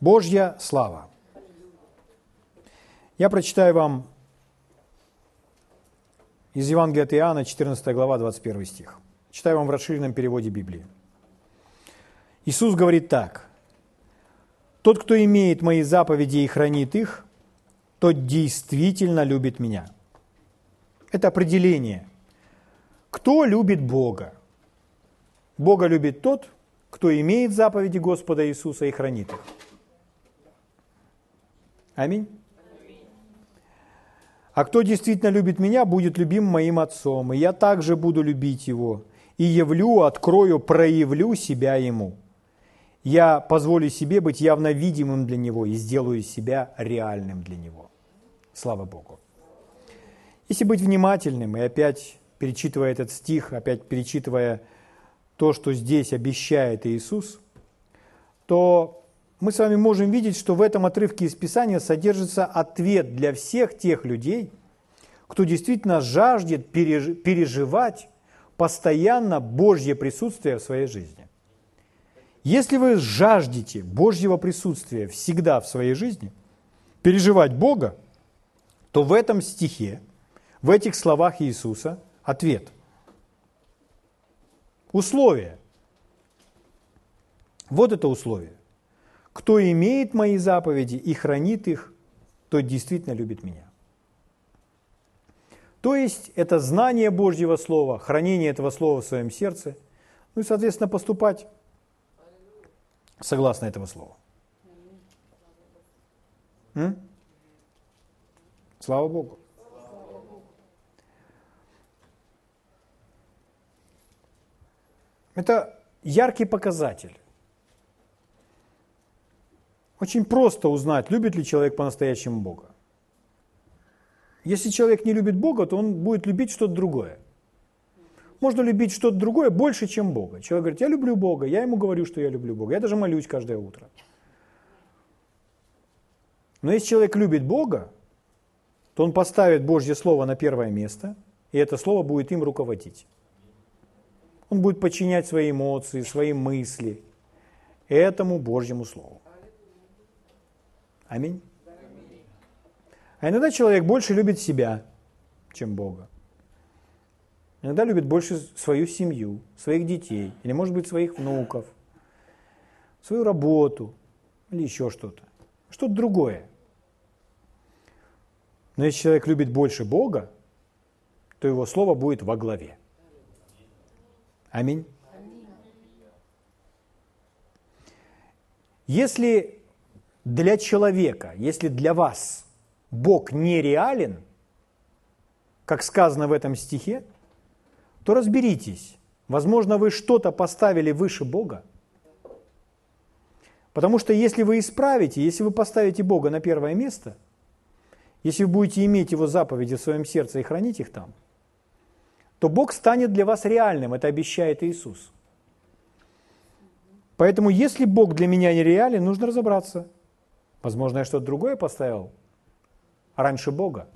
Божья слава. Я прочитаю вам из Евангелия от Иоанна, 14 глава, 21 стих. Читаю вам в расширенном переводе Библии. Иисус говорит так. «Тот, кто имеет мои заповеди и хранит их, тот действительно любит меня». Это определение. Кто любит Бога? Бога любит тот, кто имеет заповеди Господа Иисуса и хранит их. Аминь. А кто действительно любит меня, будет любим моим Отцом, и я также буду любить его, и явлю, открою, проявлю себя ему. Я позволю себе быть явно видимым для него и сделаю себя реальным для него. Слава Богу. Если быть внимательным, и опять перечитывая этот стих, опять перечитывая то, что здесь обещает Иисус, то мы с вами можем видеть, что в этом отрывке из Писания содержится ответ для всех тех людей, кто действительно жаждет переживать постоянно Божье присутствие в своей жизни. Если вы жаждете Божьего присутствия всегда в своей жизни, переживать Бога, то в этом стихе, в этих словах Иисуса ответ – Условие. Вот это условие. Кто имеет мои заповеди и хранит их, тот действительно любит меня. То есть это знание Божьего Слова, хранение этого Слова в своем сердце, ну и, соответственно, поступать согласно этого Слова. М? Слава Богу. Это яркий показатель. Очень просто узнать, любит ли человек по-настоящему Бога. Если человек не любит Бога, то он будет любить что-то другое. Можно любить что-то другое больше, чем Бога. Человек говорит, я люблю Бога, я ему говорю, что я люблю Бога. Я даже молюсь каждое утро. Но если человек любит Бога, то он поставит Божье Слово на первое место, и это Слово будет им руководить. Он будет подчинять свои эмоции, свои мысли этому Божьему Слову. Аминь. А иногда человек больше любит себя, чем Бога. Иногда любит больше свою семью, своих детей, или, может быть, своих внуков, свою работу, или еще что-то. Что-то другое. Но если человек любит больше Бога, то его слово будет во главе. Аминь. Если для человека, если для вас Бог нереален, как сказано в этом стихе, то разберитесь. Возможно, вы что-то поставили выше Бога. Потому что если вы исправите, если вы поставите Бога на первое место, если вы будете иметь Его заповеди в своем сердце и хранить их там – то Бог станет для вас реальным, это обещает Иисус. Поэтому, если Бог для меня нереален, нужно разобраться. Возможно, я что-то другое поставил раньше Бога.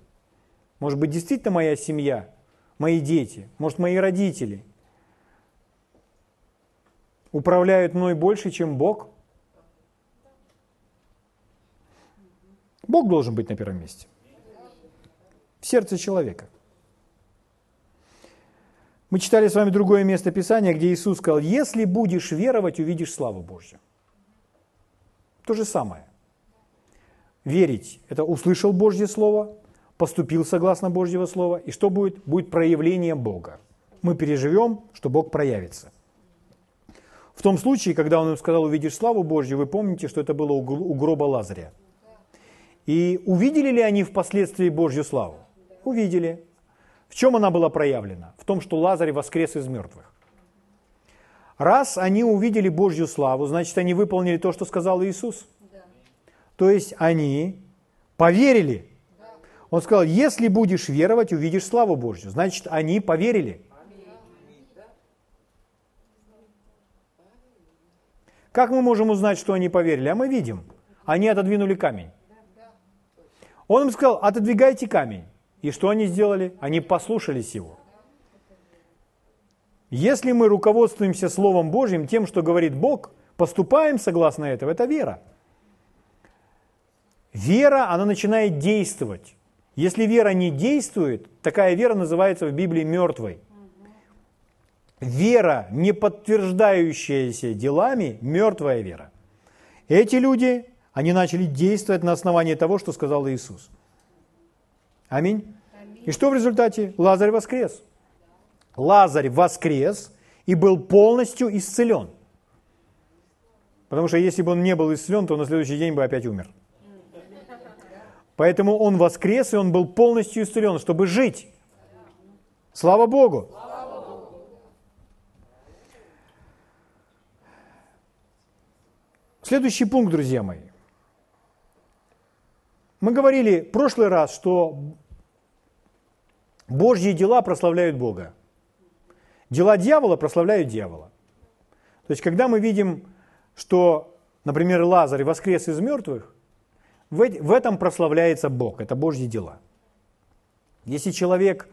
Может быть, действительно моя семья, мои дети, может, мои родители управляют мной больше, чем Бог. Бог должен быть на первом месте. В сердце человека – мы читали с вами другое место Писания, где Иисус сказал, если будешь веровать, увидишь славу Божью. То же самое. Верить – это услышал Божье Слово, поступил согласно Божьего Слова, и что будет? Будет проявление Бога. Мы переживем, что Бог проявится. В том случае, когда Он им сказал, увидишь славу Божью, вы помните, что это было у гроба Лазаря. И увидели ли они впоследствии Божью славу? Увидели. В чем она была проявлена? В том, что Лазарь воскрес из мертвых. Раз они увидели Божью славу, значит, они выполнили то, что сказал Иисус. То есть они поверили. Он сказал, если будешь веровать, увидишь славу Божью. Значит, они поверили. Как мы можем узнать, что они поверили? А мы видим. Они отодвинули камень. Он им сказал, отодвигайте камень. И что они сделали? Они послушались Его. Если мы руководствуемся Словом Божьим, тем, что говорит Бог, поступаем согласно этого, это вера. Вера, она начинает действовать. Если вера не действует, такая вера называется в Библии мертвой. Вера, не подтверждающаяся делами, мертвая вера. Эти люди, они начали действовать на основании того, что сказал Иисус. Аминь. Аминь. И что в результате? Лазарь воскрес. Лазарь воскрес и был полностью исцелен. Потому что если бы он не был исцелен, то на следующий день бы опять умер. Поэтому он воскрес, и он был полностью исцелен, чтобы жить. Слава Богу! Следующий пункт, друзья мои. Мы говорили в прошлый раз, что Божьи дела прославляют Бога. Дела дьявола прославляют дьявола. То есть, когда мы видим, что, например, Лазарь воскрес из мертвых, в этом прославляется Бог, это Божьи дела. Если человек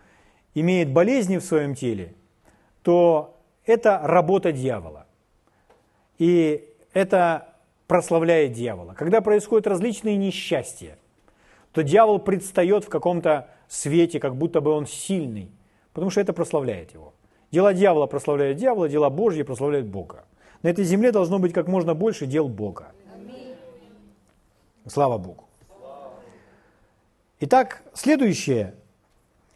имеет болезни в своем теле, то это работа дьявола. И это прославляет дьявола. Когда происходят различные несчастья, то дьявол предстает в каком-то свете, как будто бы он сильный, потому что это прославляет его. Дела дьявола прославляют дьявола, дела Божьи прославляют Бога. На этой земле должно быть как можно больше дел Бога. Слава Богу. Итак, следующее.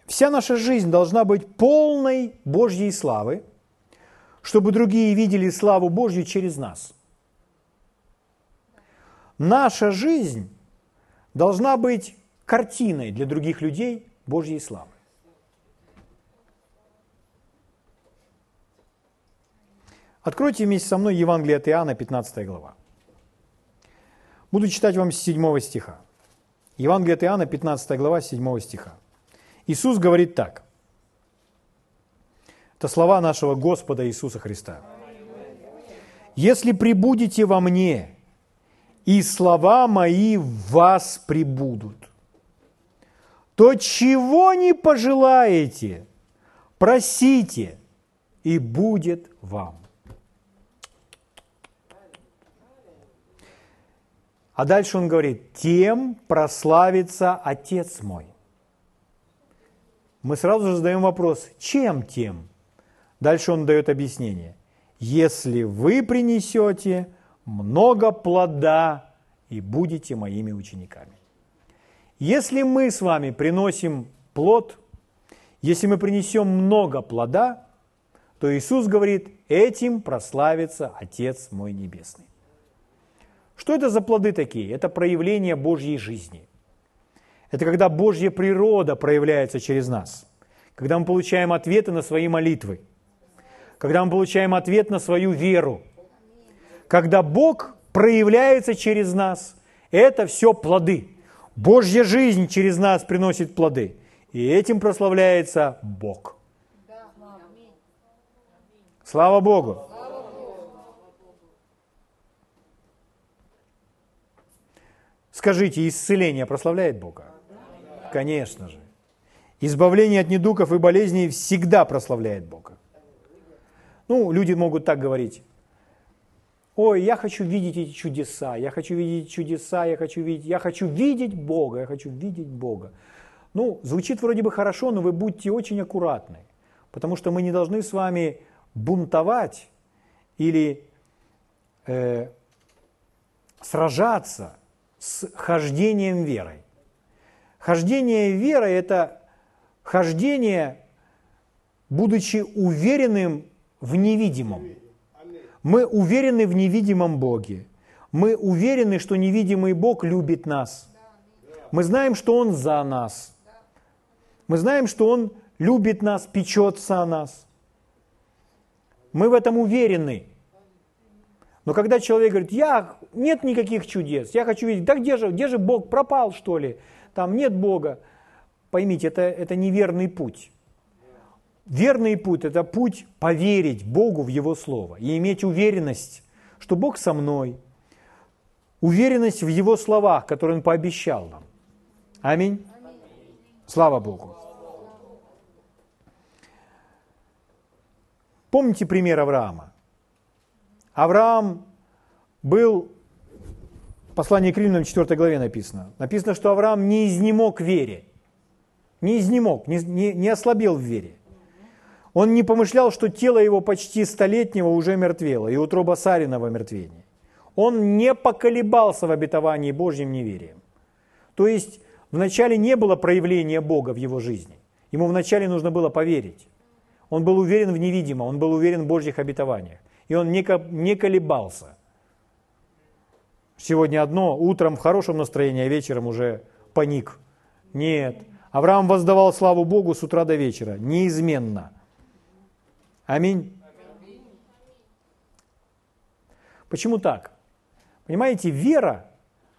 Вся наша жизнь должна быть полной Божьей славы, чтобы другие видели славу Божью через нас. Наша жизнь должна быть картиной для других людей Божьей славы. Откройте вместе со мной Евангелие от Иоанна, 15 глава. Буду читать вам с 7 стиха. Евангелие от Иоанна, 15 глава, 7 стиха. Иисус говорит так. Это слова нашего Господа Иисуса Христа. «Если прибудете во мне, и слова мои в вас прибудут, то чего не пожелаете, просите, и будет вам». А дальше он говорит, тем прославится Отец мой. Мы сразу же задаем вопрос, чем тем? Дальше он дает объяснение. Если вы принесете много плода и будете моими учениками. Если мы с вами приносим плод, если мы принесем много плода, то Иисус говорит, этим прославится Отец мой Небесный. Что это за плоды такие? Это проявление Божьей жизни. Это когда Божья природа проявляется через нас. Когда мы получаем ответы на свои молитвы. Когда мы получаем ответ на свою веру. Когда Бог проявляется через нас. Это все плоды. Божья жизнь через нас приносит плоды. И этим прославляется Бог. Слава Богу! Скажите, исцеление прославляет Бога? Конечно же. Избавление от недугов и болезней всегда прославляет Бога. Ну, люди могут так говорить. Ой, я хочу видеть эти чудеса, я хочу видеть чудеса, я хочу видеть, я хочу видеть Бога, я хочу видеть Бога. Ну, звучит вроде бы хорошо, но вы будьте очень аккуратны, потому что мы не должны с вами бунтовать или э, сражаться с хождением верой. Хождение верой – это хождение, будучи уверенным в невидимом. Мы уверены в невидимом Боге. Мы уверены, что невидимый Бог любит нас. Мы знаем, что Он за нас. Мы знаем, что Он любит нас, печется о нас. Мы в этом уверены. Но когда человек говорит, я, нет никаких чудес, я хочу видеть, да где же, где же Бог пропал, что ли? Там нет Бога. Поймите, это, это неверный путь. Верный путь – это путь поверить Богу в Его Слово и иметь уверенность, что Бог со мной, уверенность в Его словах, которые Он пообещал нам. Аминь. Слава Богу. Помните пример Авраама? Авраам был Послание к Римлянам 4 главе написано. Написано, что Авраам не изнемог в вере. Не изнемог, не, не, не ослабел в вере. Он не помышлял, что тело его почти столетнего уже мертвело, и утроба Сарина в омертвении. Он не поколебался в обетовании Божьим неверием. То есть вначале не было проявления Бога в его жизни. Ему вначале нужно было поверить. Он был уверен в невидимом, он был уверен в Божьих обетованиях. И он не, колебался. Сегодня одно, утром в хорошем настроении, а вечером уже паник. Нет. Авраам воздавал славу Богу с утра до вечера, неизменно. Аминь. Почему так? Понимаете, вера,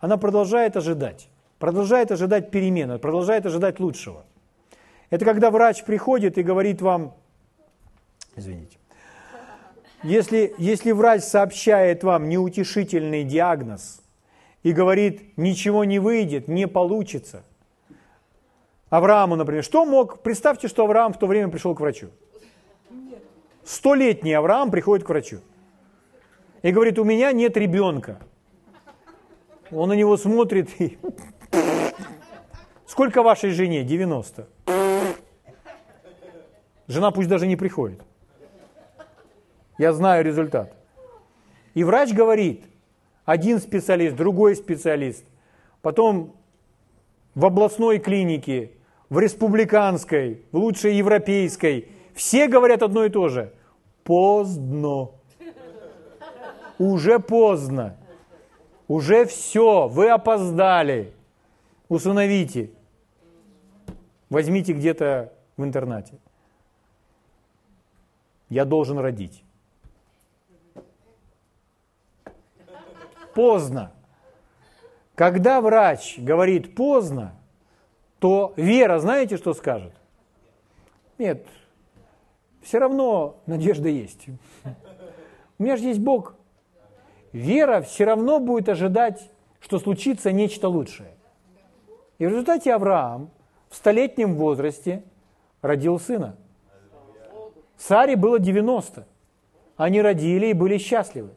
она продолжает ожидать, продолжает ожидать перемены, продолжает ожидать лучшего. Это когда врач приходит и говорит вам, извините, если, если врач сообщает вам неутешительный диагноз и говорит, ничего не выйдет, не получится, Аврааму, например, что мог, представьте, что Авраам в то время пришел к врачу. Столетний Авраам приходит к врачу и говорит, у меня нет ребенка. Он на него смотрит и... Сколько вашей жене? 90. Жена пусть даже не приходит. Я знаю результат. И врач говорит, один специалист, другой специалист, потом в областной клинике, в республиканской, в лучшей европейской, все говорят одно и то же. Поздно. Уже поздно. Уже все, вы опоздали. Усыновите. Возьмите где-то в интернате. Я должен родить. Поздно. Когда врач говорит поздно, то вера, знаете, что скажет? Нет, все равно надежда есть. У меня же есть Бог вера все равно будет ожидать, что случится нечто лучшее. И в результате Авраам в столетнем возрасте родил сына. Саре было 90. Они родили и были счастливы.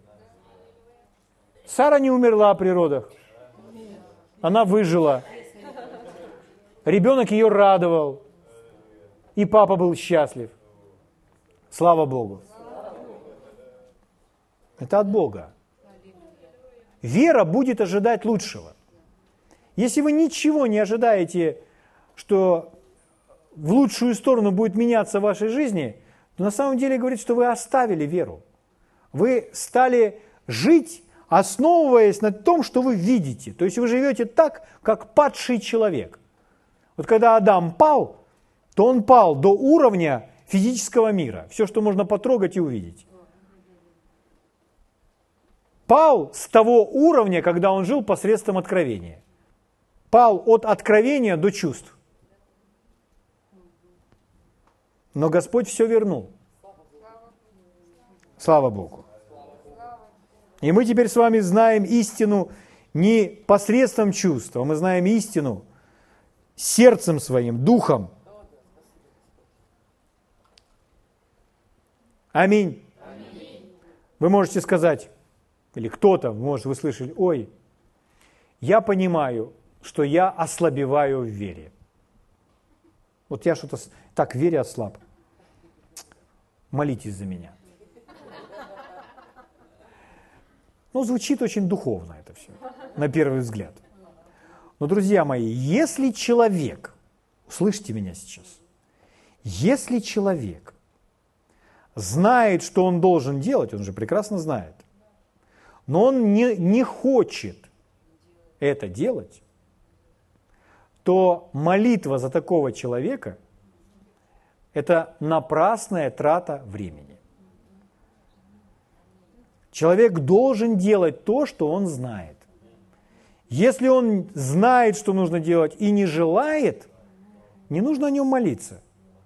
Сара не умерла при родах. Она выжила. Ребенок ее радовал. И папа был счастлив. Слава Богу. Это от Бога вера будет ожидать лучшего. Если вы ничего не ожидаете, что в лучшую сторону будет меняться в вашей жизни, то на самом деле говорит, что вы оставили веру. Вы стали жить, основываясь на том, что вы видите. То есть вы живете так, как падший человек. Вот когда Адам пал, то он пал до уровня физического мира. Все, что можно потрогать и увидеть пал с того уровня, когда он жил посредством откровения. Пал от откровения до чувств. Но Господь все вернул. Слава Богу. И мы теперь с вами знаем истину не посредством чувства, мы знаем истину сердцем своим, духом. Аминь. Вы можете сказать, или кто-то, может, вы слышали, ой, я понимаю, что я ослабеваю в вере. Вот я что-то так в вере ослаб. Молитесь за меня. Ну, звучит очень духовно это все, на первый взгляд. Но, друзья мои, если человек, услышьте меня сейчас, если человек знает, что он должен делать, он же прекрасно знает, но он не, не хочет это делать, то молитва за такого человека – это напрасная трата времени. Человек должен делать то, что он знает. Если он знает, что нужно делать, и не желает, не нужно о нем молиться.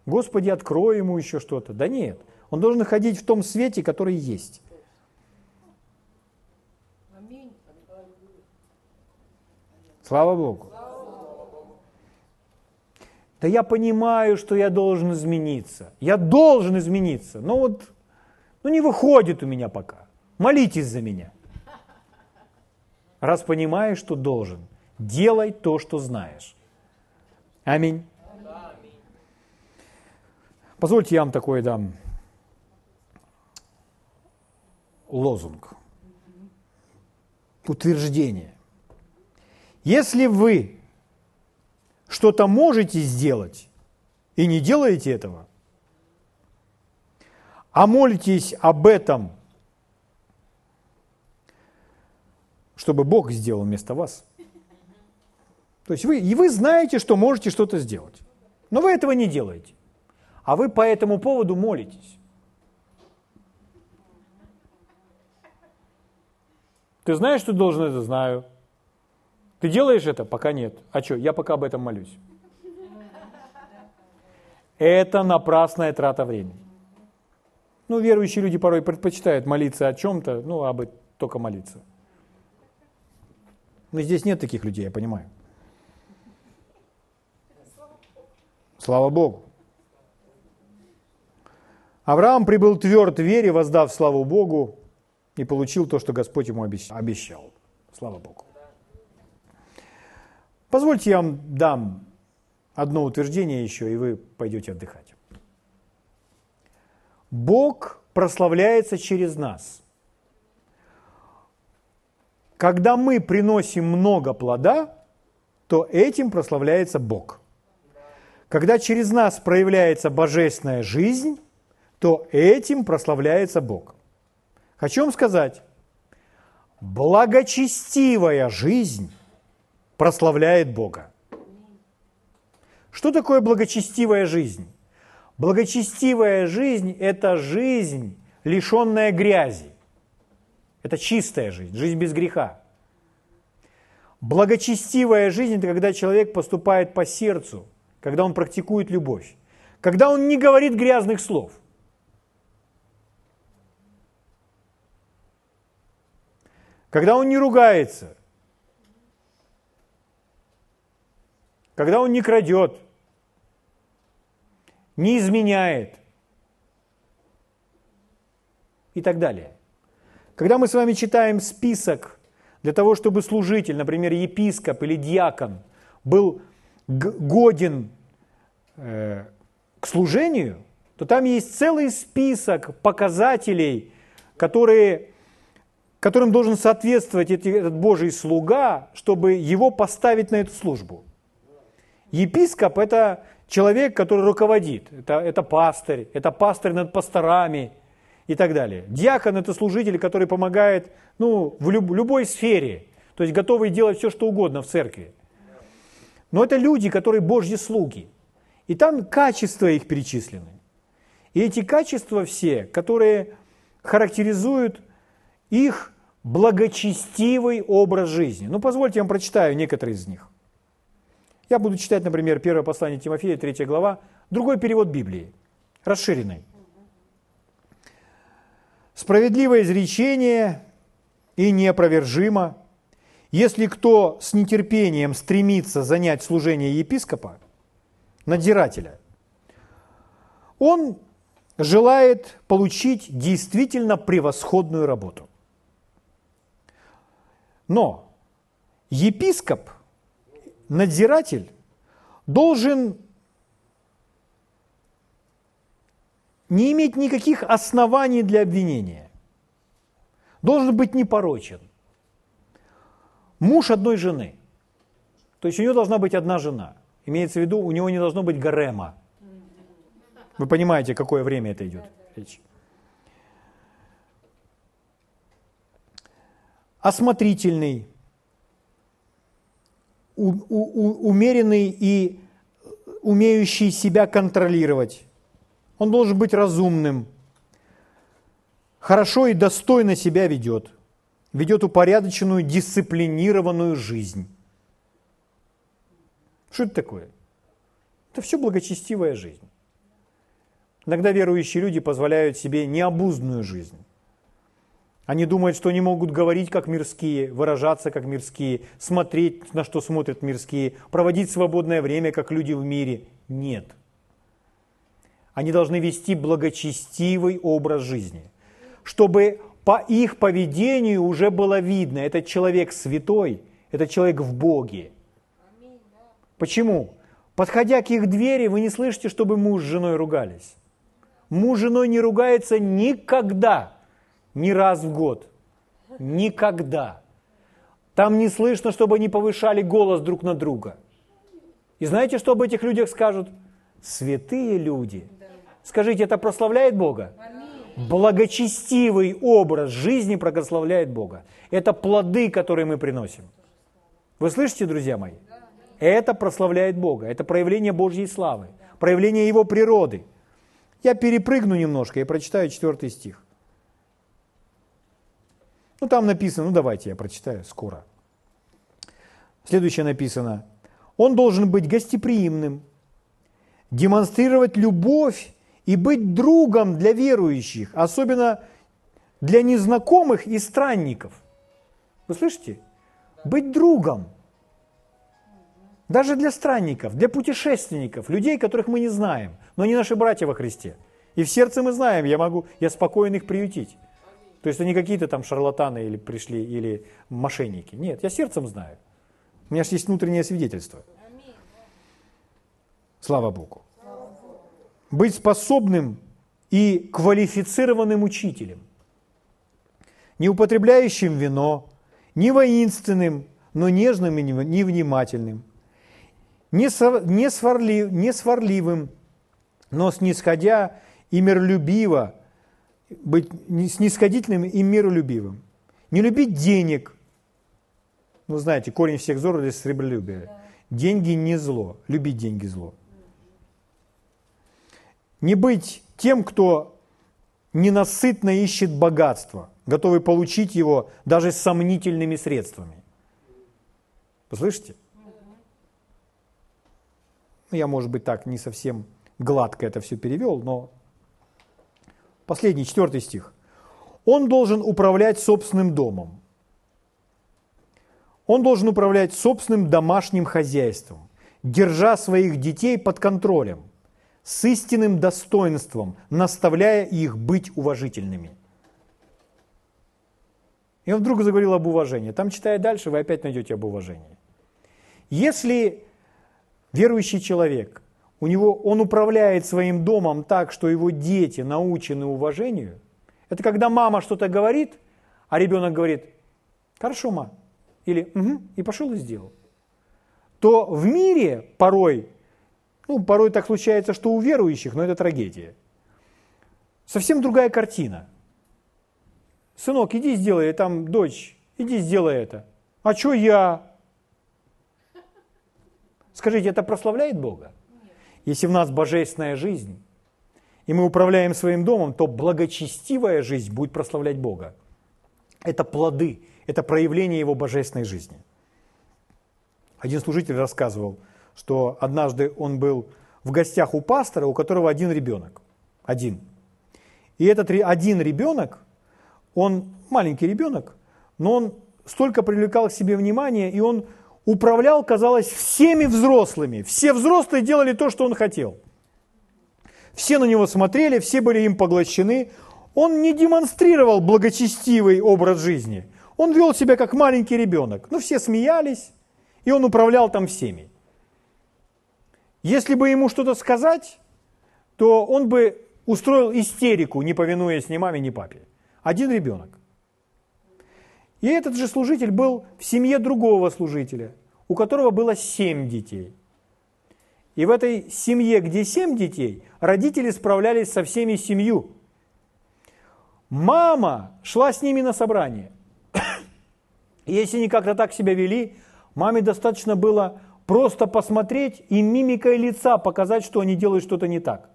Господи, открой ему еще что-то. Да нет, он должен ходить в том свете, который есть. Слава Богу. Да я понимаю, что я должен измениться. Я должен измениться. Но вот ну не выходит у меня пока. Молитесь за меня. Раз понимаешь, что должен, делай то, что знаешь. Аминь. Позвольте я вам такой дам лозунг, утверждение. Если вы что-то можете сделать и не делаете этого, а молитесь об этом, чтобы Бог сделал вместо вас. То есть вы, и вы знаете, что можете что-то сделать, но вы этого не делаете, а вы по этому поводу молитесь. Ты знаешь, что должен это? Знаю. Ты делаешь это? Пока нет. А что, я пока об этом молюсь. Это напрасная трата времени. Ну, верующие люди порой предпочитают молиться о чем-то, ну, об только молиться. Но здесь нет таких людей, я понимаю. Слава Богу. Авраам прибыл тверд в вере, воздав славу Богу, и получил то, что Господь ему обещал. Слава Богу. Позвольте я вам дам одно утверждение еще, и вы пойдете отдыхать. Бог прославляется через нас. Когда мы приносим много плода, то этим прославляется Бог. Когда через нас проявляется божественная жизнь, то этим прославляется Бог. Хочу вам сказать, благочестивая жизнь прославляет Бога. Что такое благочестивая жизнь? Благочестивая жизнь – это жизнь, лишенная грязи. Это чистая жизнь, жизнь без греха. Благочестивая жизнь – это когда человек поступает по сердцу, когда он практикует любовь, когда он не говорит грязных слов. Когда он не ругается, когда он не крадет, не изменяет и так далее. Когда мы с вами читаем список для того, чтобы служитель, например, епископ или диакон, был годен э, к служению, то там есть целый список показателей, которые которым должен соответствовать этот Божий слуга, чтобы его поставить на эту службу. Епископ – это человек, который руководит, это, это пастырь, это пастырь над пасторами и так далее. Диакон – это служитель, который помогает ну, в люб, любой сфере, то есть готовый делать все, что угодно в церкви. Но это люди, которые Божьи слуги. И там качества их перечислены. И эти качества все, которые характеризуют их благочестивый образ жизни. Ну, позвольте я вам прочитаю некоторые из них. Я буду читать, например, первое послание Тимофея, 3 глава, другой перевод Библии, расширенный. Справедливое изречение и неопровержимо. Если кто с нетерпением стремится занять служение епископа, надзирателя, он желает получить действительно превосходную работу. Но епископ, надзиратель, должен не иметь никаких оснований для обвинения. Должен быть непорочен. Муж одной жены. То есть у него должна быть одна жена. Имеется в виду, у него не должно быть гарема. Вы понимаете, какое время это идет речь. осмотрительный, у, у, умеренный и умеющий себя контролировать. Он должен быть разумным, хорошо и достойно себя ведет, ведет упорядоченную, дисциплинированную жизнь. Что это такое? Это все благочестивая жизнь. Иногда верующие люди позволяют себе необузную жизнь. Они думают, что они могут говорить как мирские, выражаться как мирские, смотреть, на что смотрят мирские, проводить свободное время, как люди в мире. Нет. Они должны вести благочестивый образ жизни, чтобы по их поведению уже было видно, этот человек святой, этот человек в Боге. Почему? Подходя к их двери, вы не слышите, чтобы муж с женой ругались. Муж с женой не ругается никогда, ни раз в год. Никогда. Там не слышно, чтобы они повышали голос друг на друга. И знаете, что об этих людях скажут? Святые люди. Скажите, это прославляет Бога? Благочестивый образ жизни прославляет Бога. Это плоды, которые мы приносим. Вы слышите, друзья мои? Это прославляет Бога. Это проявление Божьей славы, проявление Его природы. Я перепрыгну немножко и прочитаю четвертый стих. Ну, там написано, ну давайте я прочитаю скоро. Следующее написано. Он должен быть гостеприимным, демонстрировать любовь и быть другом для верующих, особенно для незнакомых и странников. Вы слышите? Быть другом. Даже для странников, для путешественников, людей, которых мы не знаем, но они наши братья во Христе. И в сердце мы знаем, я могу, я спокойно их приютить. То есть они какие-то там шарлатаны или пришли, или мошенники. Нет, я сердцем знаю. У меня же есть внутреннее свидетельство. Слава Богу. Быть способным и квалифицированным учителем. Не употребляющим вино, не воинственным, но нежным и невнимательным. Не, не, сварлив, не сварливым, но снисходя и миролюбиво, быть снисходительным и миролюбивым. Не любить денег. Ну, знаете, корень всех зор – это сребролюбие. Деньги не зло. Любить деньги зло. Не быть тем, кто ненасытно ищет богатство, готовый получить его даже сомнительными средствами. Слышите? Ну, я, может быть, так не совсем гладко это все перевел, но последний, четвертый стих. Он должен управлять собственным домом. Он должен управлять собственным домашним хозяйством, держа своих детей под контролем, с истинным достоинством, наставляя их быть уважительными. И он вдруг заговорил об уважении. Там, читая дальше, вы опять найдете об уважении. Если верующий человек у него, он управляет своим домом так, что его дети научены уважению. Это когда мама что-то говорит, а ребенок говорит, хорошо, ма, или угу, и пошел и сделал. То в мире порой, ну, порой так случается, что у верующих, но это трагедия. Совсем другая картина. Сынок, иди сделай, там, дочь, иди сделай это. А что я? Скажите, это прославляет Бога? Если в нас божественная жизнь, и мы управляем своим домом, то благочестивая жизнь будет прославлять Бога. Это плоды, это проявление Его божественной жизни. Один служитель рассказывал, что однажды он был в гостях у пастора, у которого один ребенок. Один. И этот один ребенок, он маленький ребенок, но он столько привлекал к себе внимание, и он управлял, казалось, всеми взрослыми. Все взрослые делали то, что он хотел. Все на него смотрели, все были им поглощены. Он не демонстрировал благочестивый образ жизни. Он вел себя как маленький ребенок. Ну, все смеялись, и он управлял там всеми. Если бы ему что-то сказать, то он бы устроил истерику, не повинуясь ни маме, ни папе. Один ребенок. И этот же служитель был в семье другого служителя, у которого было семь детей. И в этой семье, где семь детей, родители справлялись со всеми семью. Мама шла с ними на собрание. Если они как-то так себя вели, маме достаточно было просто посмотреть и мимикой лица показать, что они делают что-то не так.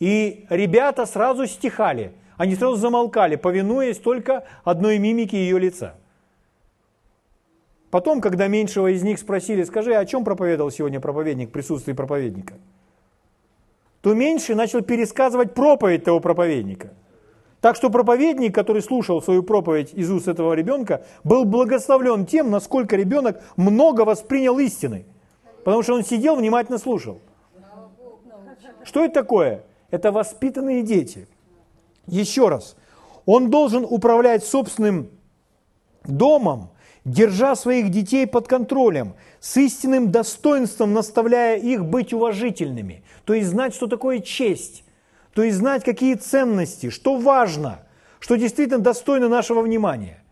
И ребята сразу стихали – они сразу замолкали, повинуясь только одной мимике ее лица. Потом, когда меньшего из них спросили, скажи, о чем проповедовал сегодня проповедник в присутствии проповедника, то меньший начал пересказывать проповедь того проповедника. Так что проповедник, который слушал свою проповедь из уст этого ребенка, был благословлен тем, насколько ребенок много воспринял истины. Потому что он сидел, внимательно слушал. Что это такое? Это воспитанные дети – еще раз, Он должен управлять собственным домом, держа своих детей под контролем, с истинным достоинством наставляя их быть уважительными, то есть знать, что такое честь, то есть знать, какие ценности, что важно, что действительно достойно нашего внимания.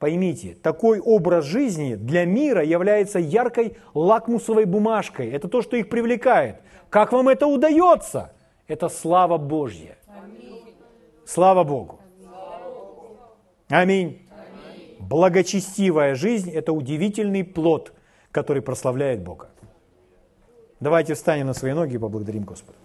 Поймите, такой образ жизни для мира является яркой лакмусовой бумажкой. Это то, что их привлекает. Как вам это удается? Это слава Божья. Слава Богу. Аминь. Благочестивая жизнь – это удивительный плод, который прославляет Бога. Давайте встанем на свои ноги и поблагодарим Господа.